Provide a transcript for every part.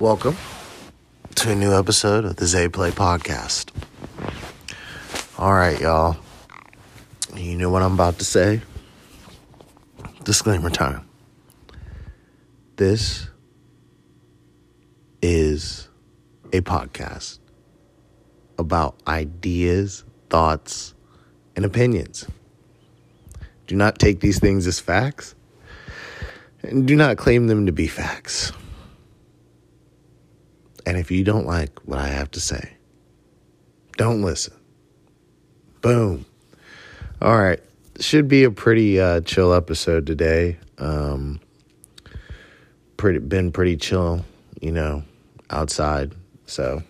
Welcome to a new episode of the Zay Play Podcast. All right, y'all. You know what I'm about to say? Disclaimer time. This is a podcast about ideas, thoughts, and opinions. Do not take these things as facts and do not claim them to be facts. And if you don't like what I have to say, don't listen. Boom. All right. Should be a pretty uh, chill episode today. Um, pretty been pretty chill, you know, outside. So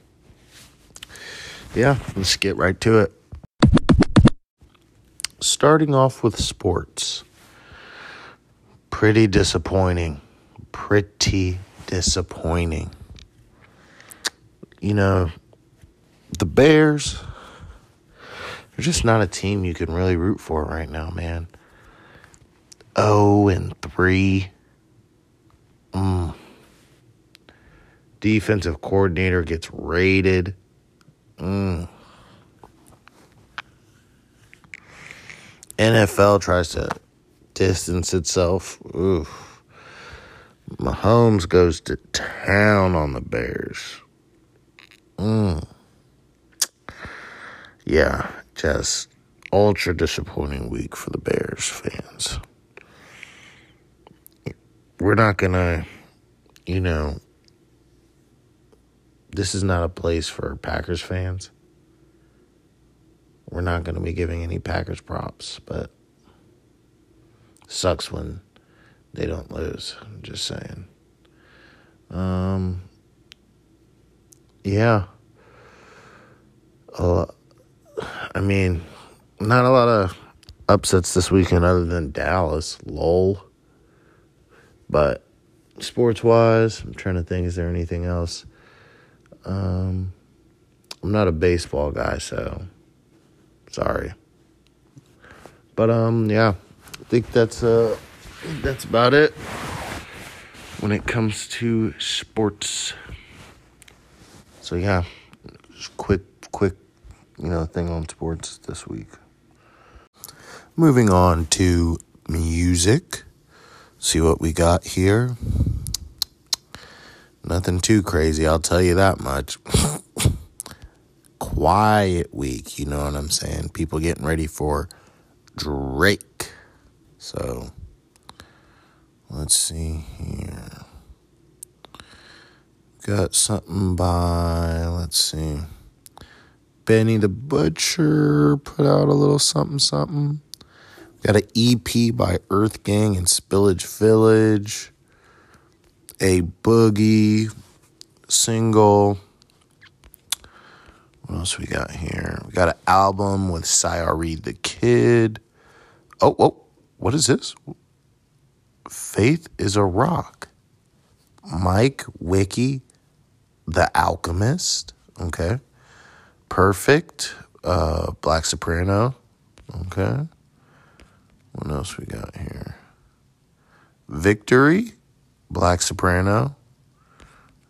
yeah, let's get right to it. Starting off with sports. Pretty disappointing. Pretty disappointing. You know, the Bears, they're just not a team you can really root for right now, man. Oh, and 3. Mm. Defensive coordinator gets raided. Mm. NFL tries to distance itself. Oof. Mahomes goes to town on the Bears. Mm. Yeah, just ultra disappointing week for the Bears fans. We're not going to, you know, this is not a place for Packers fans. We're not going to be giving any Packers props, but sucks when they don't lose. I'm just saying. Um, yeah. I mean, not a lot of upsets this weekend other than Dallas. Lol. But sports wise, I'm trying to think, is there anything else? Um, I'm not a baseball guy, so sorry. But um, yeah, I think that's uh, that's about it when it comes to sports. So yeah, just quick, quick, you know, thing on sports this week. Moving on to music. See what we got here. Nothing too crazy, I'll tell you that much. Quiet week, you know what I'm saying? People getting ready for Drake. So, let's see here. Got something by, let's see. Benny the Butcher put out a little something something. Got an EP by Earth Gang and Spillage Village a boogie single. What else we got here? We got an album with Sire Reed the Kid. Oh, oh, what is this? Faith is a Rock. Mike Wiki, The Alchemist. Okay. Perfect. Uh, Black Soprano. Okay. What else we got here? Victory. Black Soprano.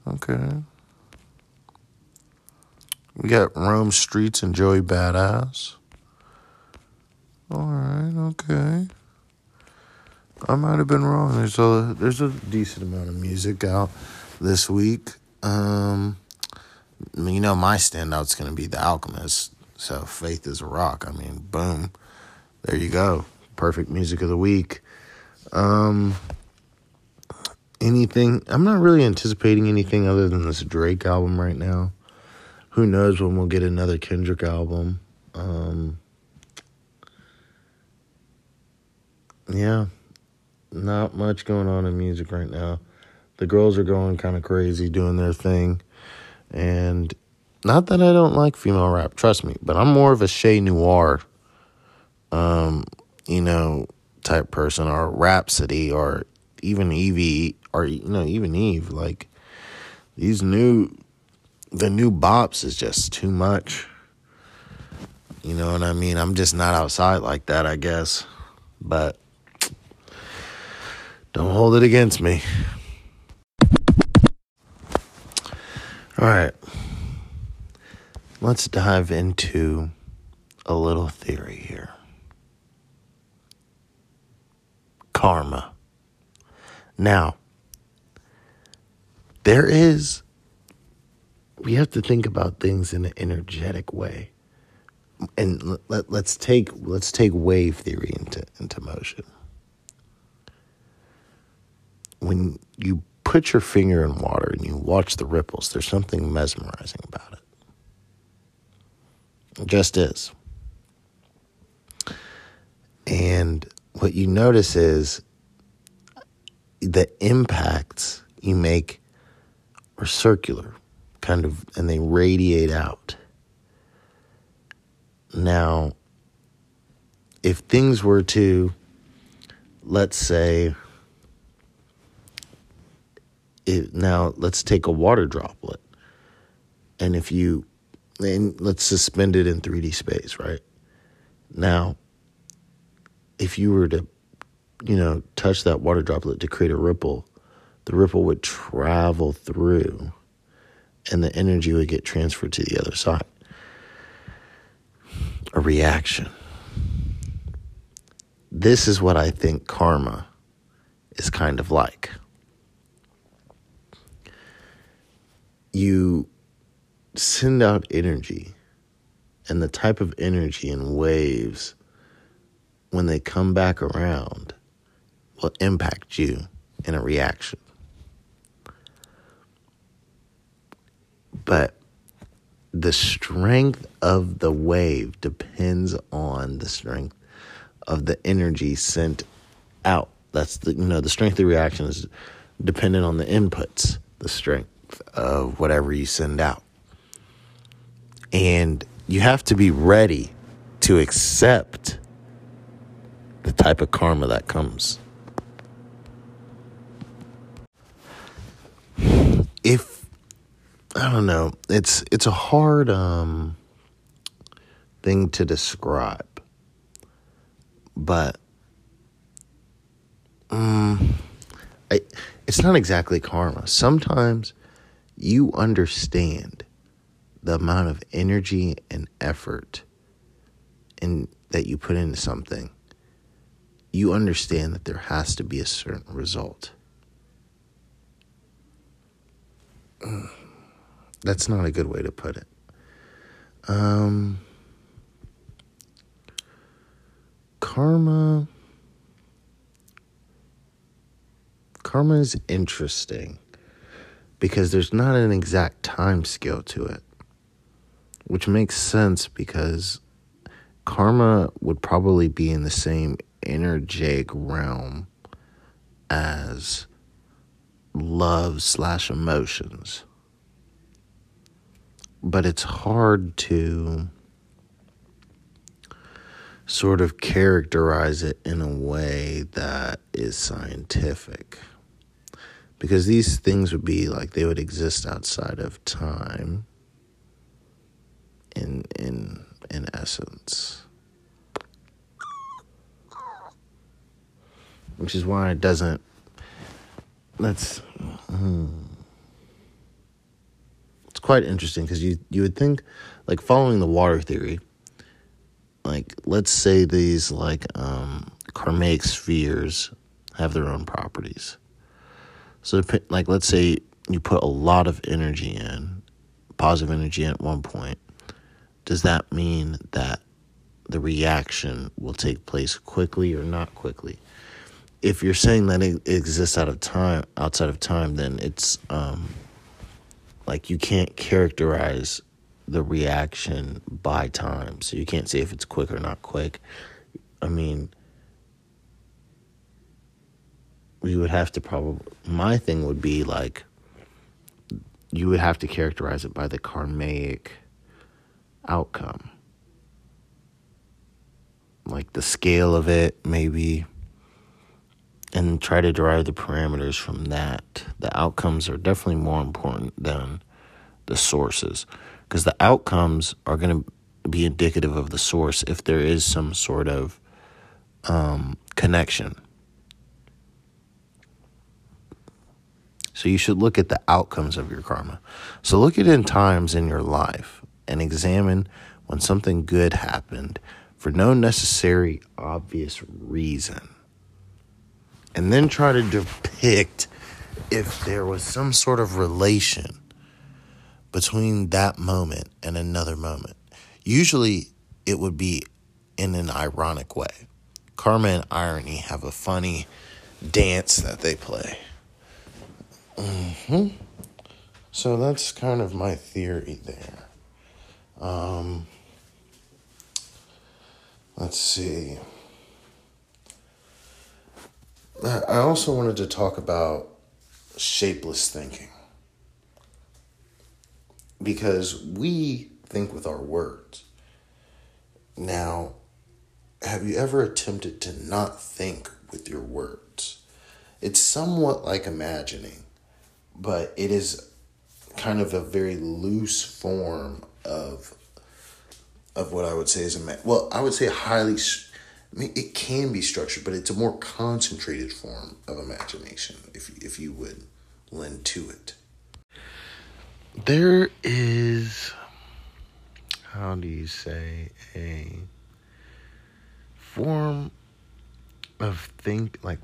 Okay. We got Rome Streetz and Joey Badass. All right, okay. I might have been wrong. There's a there's a decent amount of music out this week. Um, you know my standout's gonna be The Alchemist. So Faith is a Rock. I mean, boom, there you go. Perfect music of the week. Um, anything. I'm not really anticipating anything other than this Drake album right now. Who knows when we'll get another Kendrick album? Um, yeah, not much going on in music right now. The girls are going kind of crazy doing their thing. And not that I don't like female rap, trust me, but I'm more of a Che Noir, um, you know, type person or Rapsody or even Evie or you know even Eve like these new the new bops is just too much. You know what I mean? I'm just not outside like that, I guess. But don't hold it against me. All right. Let's dive into a little theory here. Karma. Now, there is, we have to think about things in an energetic way. And let, let's take let's take wave theory into into motion. When you put your finger in water and you watch the ripples, there's something mesmerizing about it. It just is. And what you notice is the impacts you make are circular, kind of, and they radiate out. Now, if things were to, let's say, it, now let's take a water droplet, and if you, and let's suspend it in 3D space, right? Now, if you were to, you know, touch that water droplet to create a ripple, the ripple would travel through and the energy would get transferred to the other side. A reaction. This is what I think karma is kind of like. You send out energy, and the type of energy and waves when they come back around will impact you in a reaction. But the strength of the wave depends on the strength of the energy sent out. That's the you know the strength of the reaction is dependent on the inputs, the strength of whatever you send out. And you have to be ready to accept the type of karma that comes. If I don't know, it's it's a hard um thing to describe. But um I, it's not exactly karma. Sometimes you understand the amount of energy and effort in that you put into something you understand that there has to be a certain result. That's not a good way to put it. Um, karma. Karma is interesting because there's not an exact time scale to it, which makes sense because karma would probably be in the same energetic realm as love slash emotions. But it's hard to sort of characterize it in a way that is scientific. Because these things would be like they would exist outside of time in in in essence. which is why it doesn't. That's. Hmm. It's quite interesting because you you would think, like following the water theory. Like let's say these like um, karmic spheres have their own properties. So like let's say you put a lot of energy in, positive energy at one point. Does that mean that the reaction will take place quickly or not quickly? if you're saying that it exists out of time outside of time then it's um like you can't characterize the reaction by time so you can't say if it's quick or not quick i mean we would have to probably my thing would be like you would have to characterize it by the karmic outcome like the scale of it maybe and try to derive the parameters from that. The outcomes are definitely more important than the sources because the outcomes are going to be indicative of the source if there is some sort of um, connection. So you should look at the outcomes of your karma. So look at in times in your life and examine when something good happened for no necessary obvious reason. And then try to depict if there was some sort of relation between that moment and another moment. Usually it would be in an ironic way. Karma and irony have a funny dance that they play. Mm-hmm. So that's kind of my theory there. Um, let's see. I also wanted to talk about shapeless thinking. Because we think with our words. Now, have you ever attempted to not think with your words? It's somewhat like imagining, but it is kind of a very loose form of of what I would say is a well, I would say highly. I mean, it can be structured, but it's a more concentrated form of imagination, if if you would lend to it. There is, how do you say, a form of think like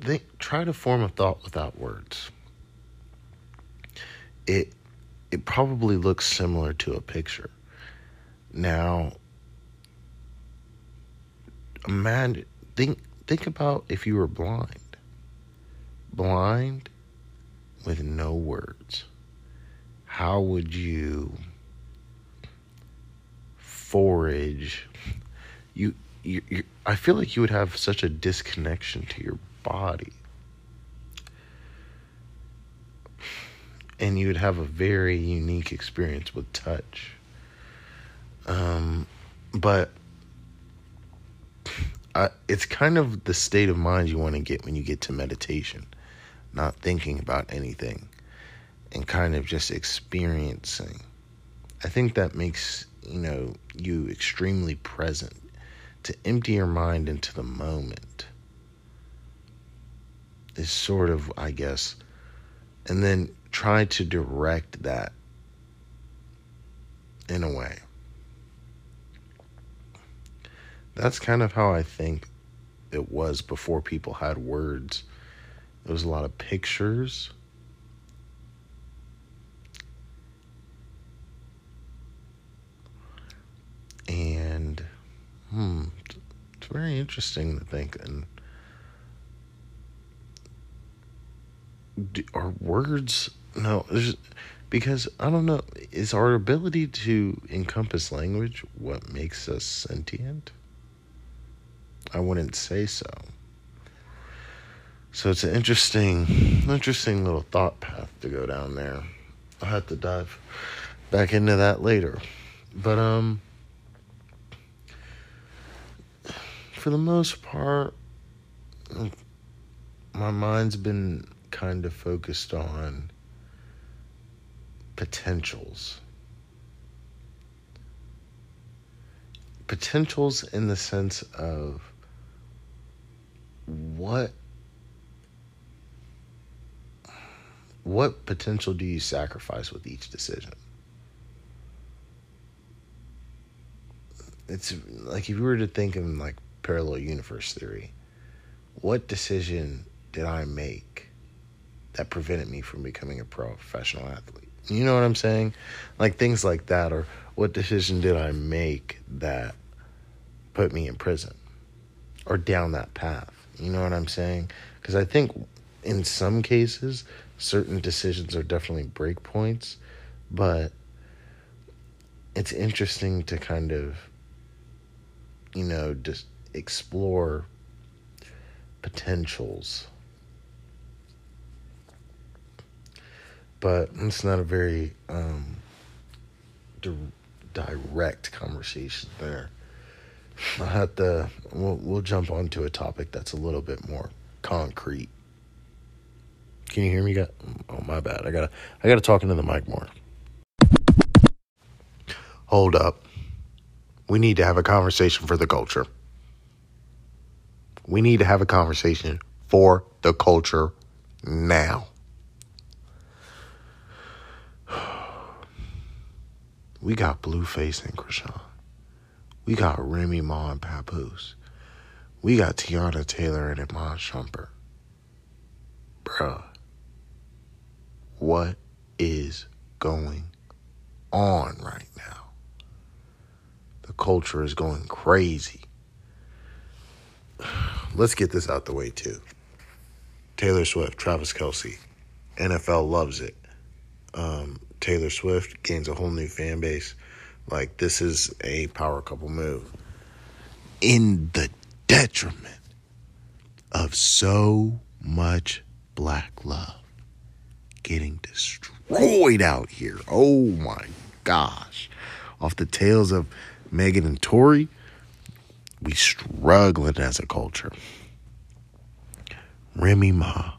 think try to form a thought without words. It it probably looks similar to a picture. Now, imagine think think about if you were blind. Blind with no words. How would you forage? You, you, you I feel like you would have such a disconnection to your body. And you would have a very unique experience with touch. Um, but I, it's kind of the state of mind you want to get when you get to meditation, not thinking about anything and kind of just experiencing. I think that makes, you know, you extremely present to empty your mind into the moment is sort of, I guess, and then try to direct that in a way. That's kind of how I think it was before people had words. There was a lot of pictures. And, hmm, it's very interesting to think. And are words no, because I don't know. Is our ability to encompass language what makes us sentient? I wouldn't say so. So it's an interesting, interesting little thought path to go down there. I'll have to dive back into that later. But um for the most part my mind's been kind of focused on potentials. Potentials in the sense of what what potential do you sacrifice with each decision? It's like if you were to think in like parallel universe theory, what decision did I make that prevented me from becoming a professional athlete? You know what I'm saying? Like things like that, or what decision did I make that put me in prison or down that path? You know what I'm saying? Because I think in some cases, certain decisions are definitely break points, but it's interesting to kind of, you know, just explore potentials but it's not a very um, di- direct conversation there. I'll have to. We'll, we'll jump onto a topic that's a little bit more concrete. Can you hear me? Got oh my bad. I gotta I gotta talk into the mic more. Hold up. We need to have a conversation for the culture. We need to have a conversation for the culture now. We got Blueface and Chrisean. We got Remy Ma and Papoose. We got Teyana Taylor and Iman Shumpert. Bruh. What is going on right now? The culture is going crazy. Let's get this out the way too. Taylor Swift, Travis Kelce. NFL loves it. Um, Taylor Swift gains a whole new fan base. Like, this is a power couple move. In the detriment of so much black love getting destroyed out here. Oh my gosh. Off the tails of Megan and Tory, we struggling as a culture. Remy Ma.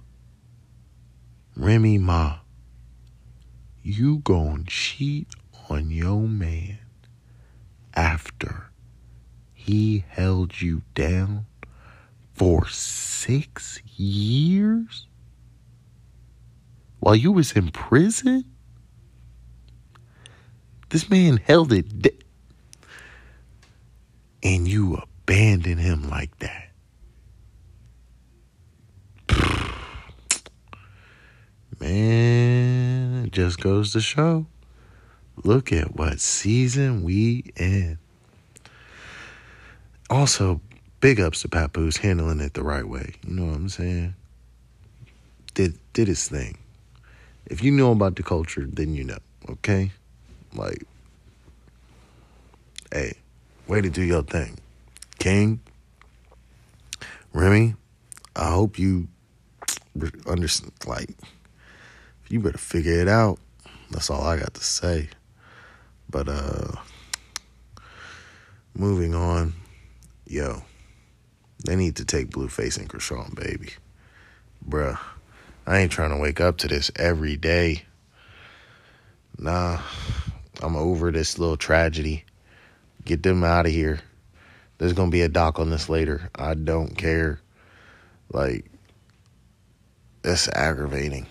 Remy Ma. You gon' cheat on your man after he held you down for six years while you was in prison? This man held it and you abandoned him like that. Man, it just goes to show. Look at what season we in. Also, big ups to Papoose handling it the right way. You know what I'm saying? Did did his thing. If you know about the culture, then you know. Okay, like, hey, way to do your thing, King. Remy, I hope you understand. Like, you better figure it out. That's all I got to say. But uh moving on, yo, they need to take Blueface and Chrisean, baby. Bruh, I ain't trying to wake up to this every day. Nah, I'm over this little tragedy. Get them out of here. There's gonna be a doc on this later. I don't care. Like, that's aggravating.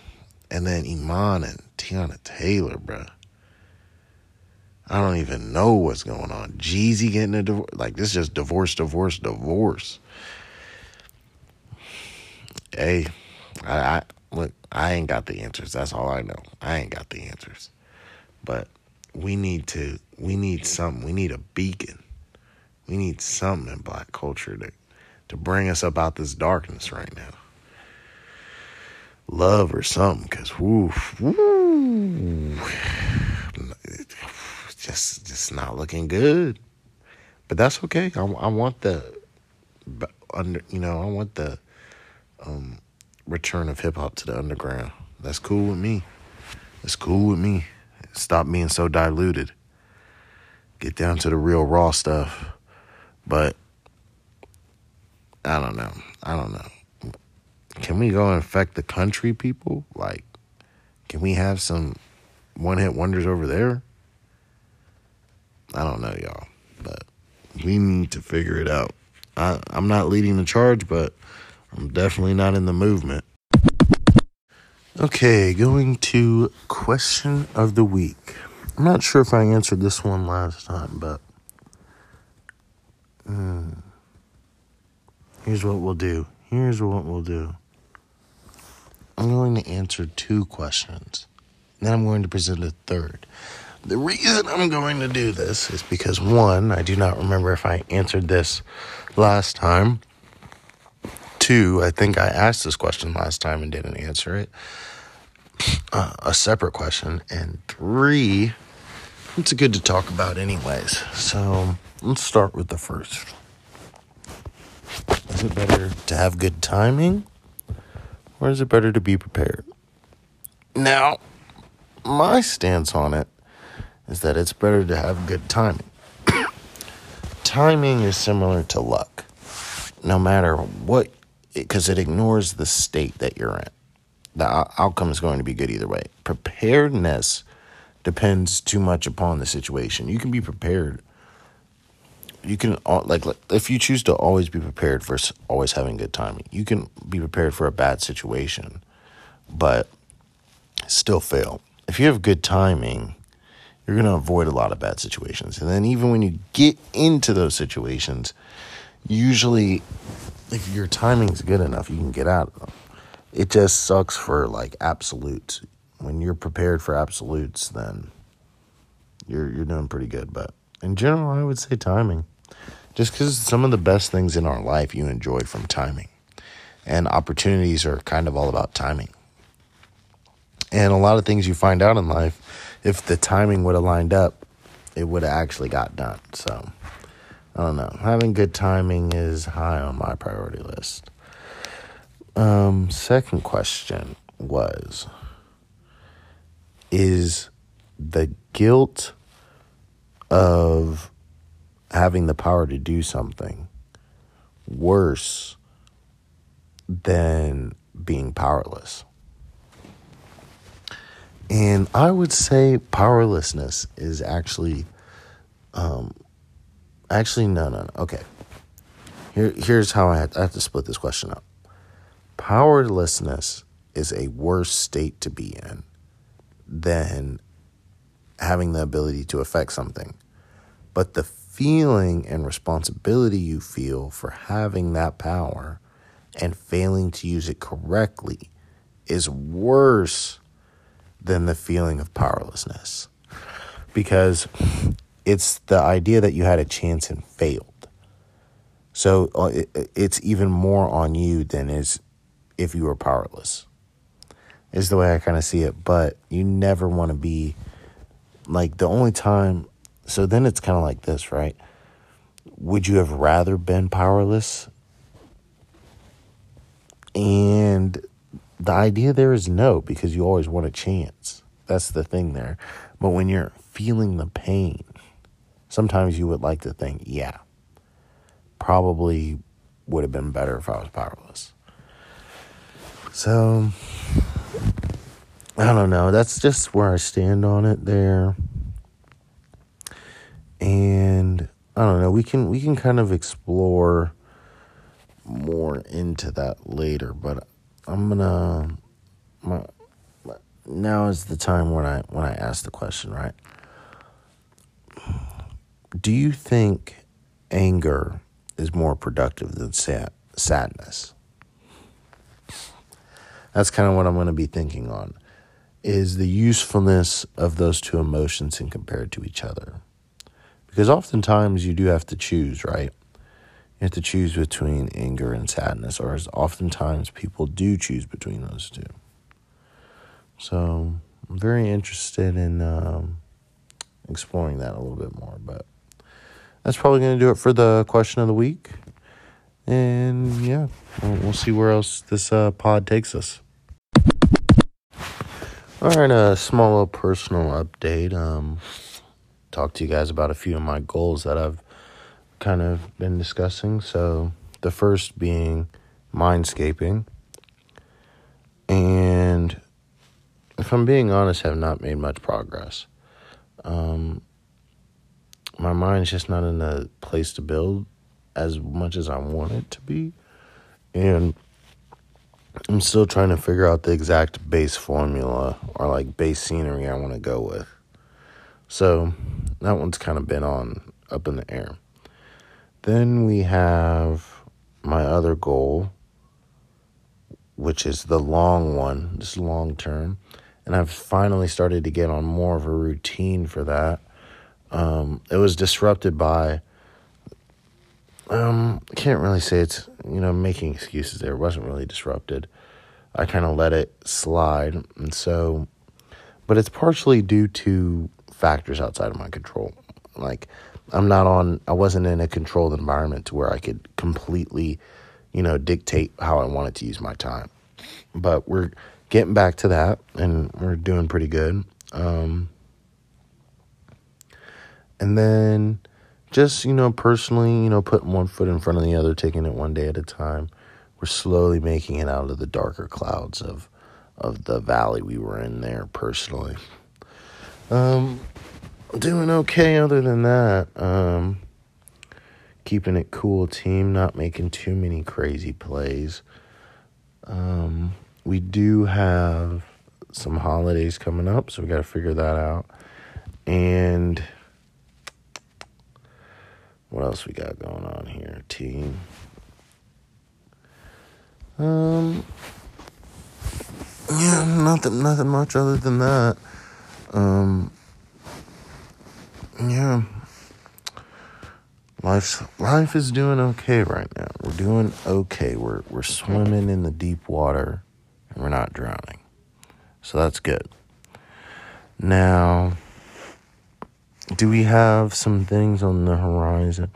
And then Iman and Teyana Taylor, bruh. I don't even know what's going on. Jeezy getting a divorce. Like, this is just divorce, divorce, divorce. Hey, I, I look, I ain't got the answers. That's all I know. I ain't got the answers. But we need to, we need something. We need a beacon. We need something in black culture to, to bring us up out this darkness right now love or something because woo, woo, just just not looking good. But that's okay. I, I want the under you know I want the um, return of hip hop to the underground. That's cool with me. That's cool with me. Stop being so diluted. Get down to the real raw stuff. But I don't know. I don't know can we go infect the country people? Like, can we have some one hit wonders over there? I don't know, y'all, but we need to figure it out. I, I'm not leading the charge, but I'm definitely not in the movement. Okay, going to question of the week. I'm not sure if I answered this one last time, but mm, here's what we'll do. Here's what we'll do. Answer two questions. Then I'm going to present a third. The reason I'm going to do this is because one, I do not remember if I answered this last time. Two, I think I asked this question last time and didn't answer it. Uh, a separate question. And three, it's good to talk about, anyways. So let's start with the first. Is it better to have good timing or is it better to be prepared? Now, my stance on it is that it's better to have good timing. timing is similar to luck, no matter what, because it ignores the state that you're in. The outcome is going to be good either way. Preparedness depends too much upon the situation. You can be prepared you can like if you choose to always be prepared for always having good timing you can be prepared for a bad situation but still fail if you have good timing you're going to avoid a lot of bad situations. And then even when you get into those situations, usually if your timing's good enough, you can get out of them. It just sucks for like absolutes. When you're prepared for absolutes, then you're you're doing pretty good. But in general, I would say timing. Just because some of the best things in our life you enjoy from timing. And opportunities are kind of all about timing. And a lot of things you find out in life, if the timing would have lined up, it would have actually got done. So I don't know. Having good timing is high on my priority list. Um, second question was Is the guilt of having the power to do something worse than being powerless? And I would say powerlessness is actually, um, actually, no, no, no. Okay. Here, here's how I have, I have to split this question up. Powerlessness is a worse state to be in than having the ability to affect something. But the feeling and responsibility you feel for having that power and failing to use it correctly is worse than the feeling of powerlessness because it's the idea that you had a chance and failed. So uh, it's even more on you than is if you were powerless. Is the way I kind of see it, but you never want to be like the only time. So then it's kind of like this, right? Would you have rather been powerless? And the idea there is no, because you always want a chance. That's the thing there. But when you're feeling the pain, sometimes you would like to think, yeah, probably would have been better if I was powerless. So, I don't know. That's just where I stand on it there. And I don't know. We can we can kind of explore more into that later, but I'm gonna. My, now is the time when I when I ask the question, right? Do you think anger is more productive than sad, sadness? That's kind of what I'm going to be thinking on. Is the usefulness of those two emotions and compared to each other? Because oftentimes you do have to choose, right? You have to choose between anger and sadness, or as oftentimes people do choose between those two. So I'm very interested in um, exploring that a little bit more. But that's probably going to do it for the question of the week. And yeah, we'll, we'll see where else this uh, pod takes us. All right, a small little personal update. Um, talk to you guys about a few of my goals that I've kind of been discussing. So, the first being mindscaping. And if I'm being honest, I have not made much progress. Um, my mind's just not in a place to build as much as I want it to be. And I'm still trying to figure out the exact base formula or like base scenery I want to go with. So that one's kind of been on up in the air. Then we have my other goal, which is the long one, just long term. And I've finally started to get on more of a routine for that. Um, it was disrupted by, um, I can't really say it's, you know, making excuses there. It wasn't really disrupted. I kind of let it slide. And so, but it's partially due to factors outside of my control. Like, I'm not on, I wasn't in a controlled environment to where I could completely, you know, dictate how I wanted to use my time. But we're getting back to that and we're doing pretty good. Um, and then just, you know, personally, you know, putting one foot in front of the other, taking it one day at a time. We're slowly making it out of the darker clouds of of the valley we were in there personally. Um, doing okay other than that. Um, keeping it cool team, not making too many crazy plays. Um, we do have some holidays coming up, so we got to figure that out. And what else we got going on here, team? Um, yeah, nothing, nothing much other than that. Um, yeah, life's life is doing okay right now. We're doing okay. We're we're swimming in the deep water, and we're not drowning, so that's good. Now, do we have some things on the horizon?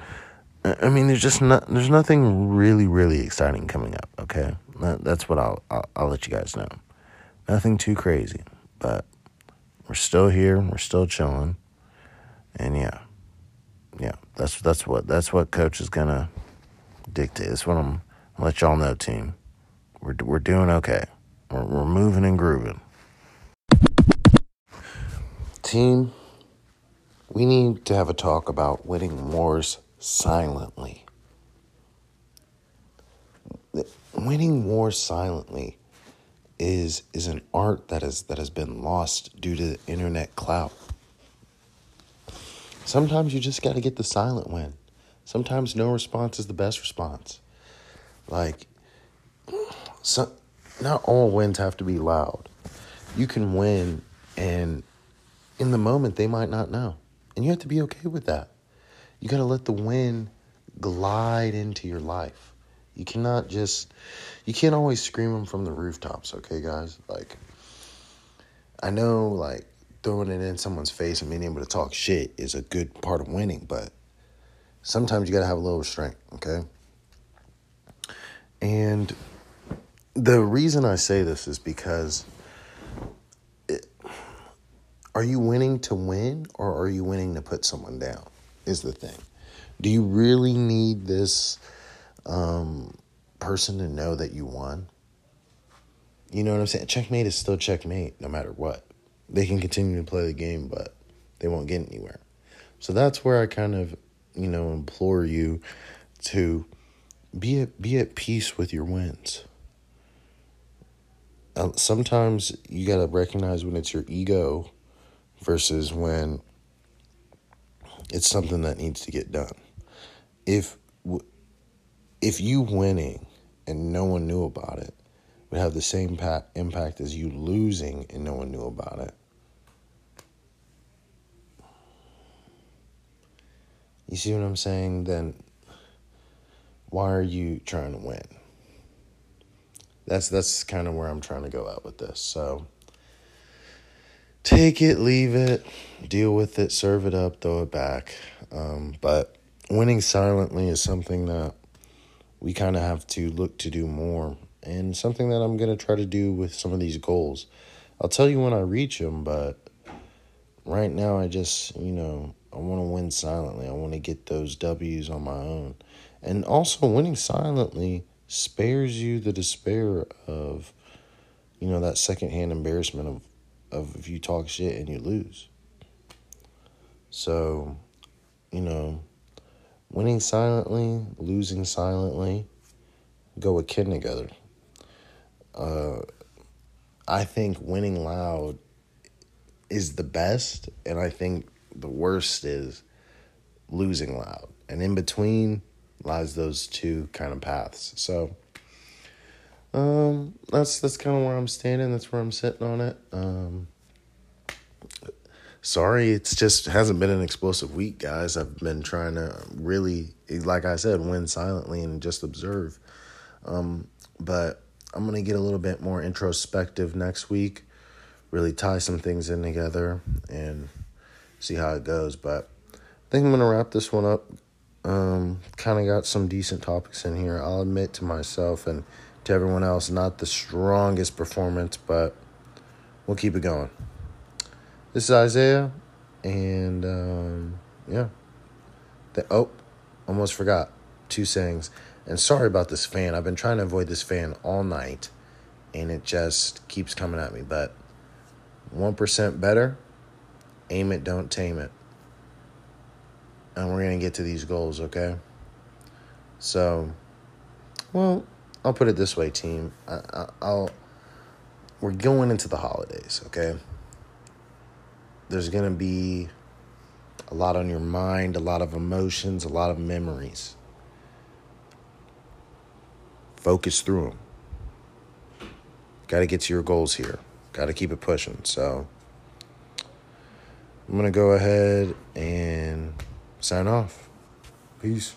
I mean, there's just not, there's nothing really, really exciting coming up. Okay, that, that's what I'll, I'll I'll let you guys know. Nothing too crazy, but we're still here. We're still chilling, and yeah, yeah. That's that's what that's what coach is gonna dictate. That's what I'm. I'll let y'all know, team. We're we're doing okay. We're we're moving and grooving. Team, we need to have a talk about winning wars silently. Winning wars silently is is an art that is that has been lost due to internet clout. Sometimes you just got to get the silent win. Sometimes no response is the best response. Like, so, not all wins have to be loud. You can win, and in the moment, they might not know. And you have to be okay with that. You got to let the win glide into your life. You cannot just, you can't always scream them from the rooftops, okay, guys? Like, I know, like, throwing it in someone's face and being able to talk shit is a good part of winning, but sometimes you got to have a little restraint, okay? And the reason I say this is because it, are you winning to win or are you winning to put someone down? Is the thing. Do you really need this um, person to know that you won? You know what I'm saying? Checkmate is still checkmate no matter what they can continue to play the game, but they won't get anywhere. So that's where I kind of, you know, implore you to be at, be at peace with your wins. Uh, sometimes you got to recognize when it's your ego versus when it's something that needs to get done. If if you winning and no one knew about it would have the same impact as you losing and no one knew about it. You see what I'm saying? Then why are you trying to win? That's that's kind of where I'm trying to go out with this. So take it, leave it, deal with it, serve it up, throw it back. Um, but winning silently is something that we kind of have to look to do more, and something that I'm going to try to do with some of these goals. I'll tell you when I reach them, but right now I just, you know, I want to win silently. I want to get those W's on my own. And also, winning silently spares you the despair of, you know, that secondhand embarrassment of, of if you talk shit and you lose. So, you know, winning silently, losing silently go akin together. Uh, I think winning loud is the best, and I think the worst is losing loud. And in between lies those two kind of paths. So um that's that's kind of where I'm standing. That's where I'm sitting on it. Um sorry, it's just hasn't been an explosive week, guys. I've been trying to really like I said, win silently and just observe. Um but I'm going to get a little bit more introspective next week, really tie some things in together and see how it goes. But I think I'm going to wrap this one up. Um, kind of got some decent topics in here. I'll admit to myself and to everyone else, not the strongest performance, but we'll keep it going. This is Isaiah, and um, yeah. The, oh, almost forgot two sayings. And sorry about this fan. I've been trying to avoid this fan all night, and it just keeps coming at me. But 1% better aim it, don't tame it. And we're going to get to these goals, okay? So, well, I'll put it this way, team. I, will we're going into the holidays, okay? There's going to be a lot on your mind, a lot of emotions, a lot of memories. Focus through them. Got to get to your goals here. Got to keep it pushing. So I'm going to go ahead and sign off. Peace.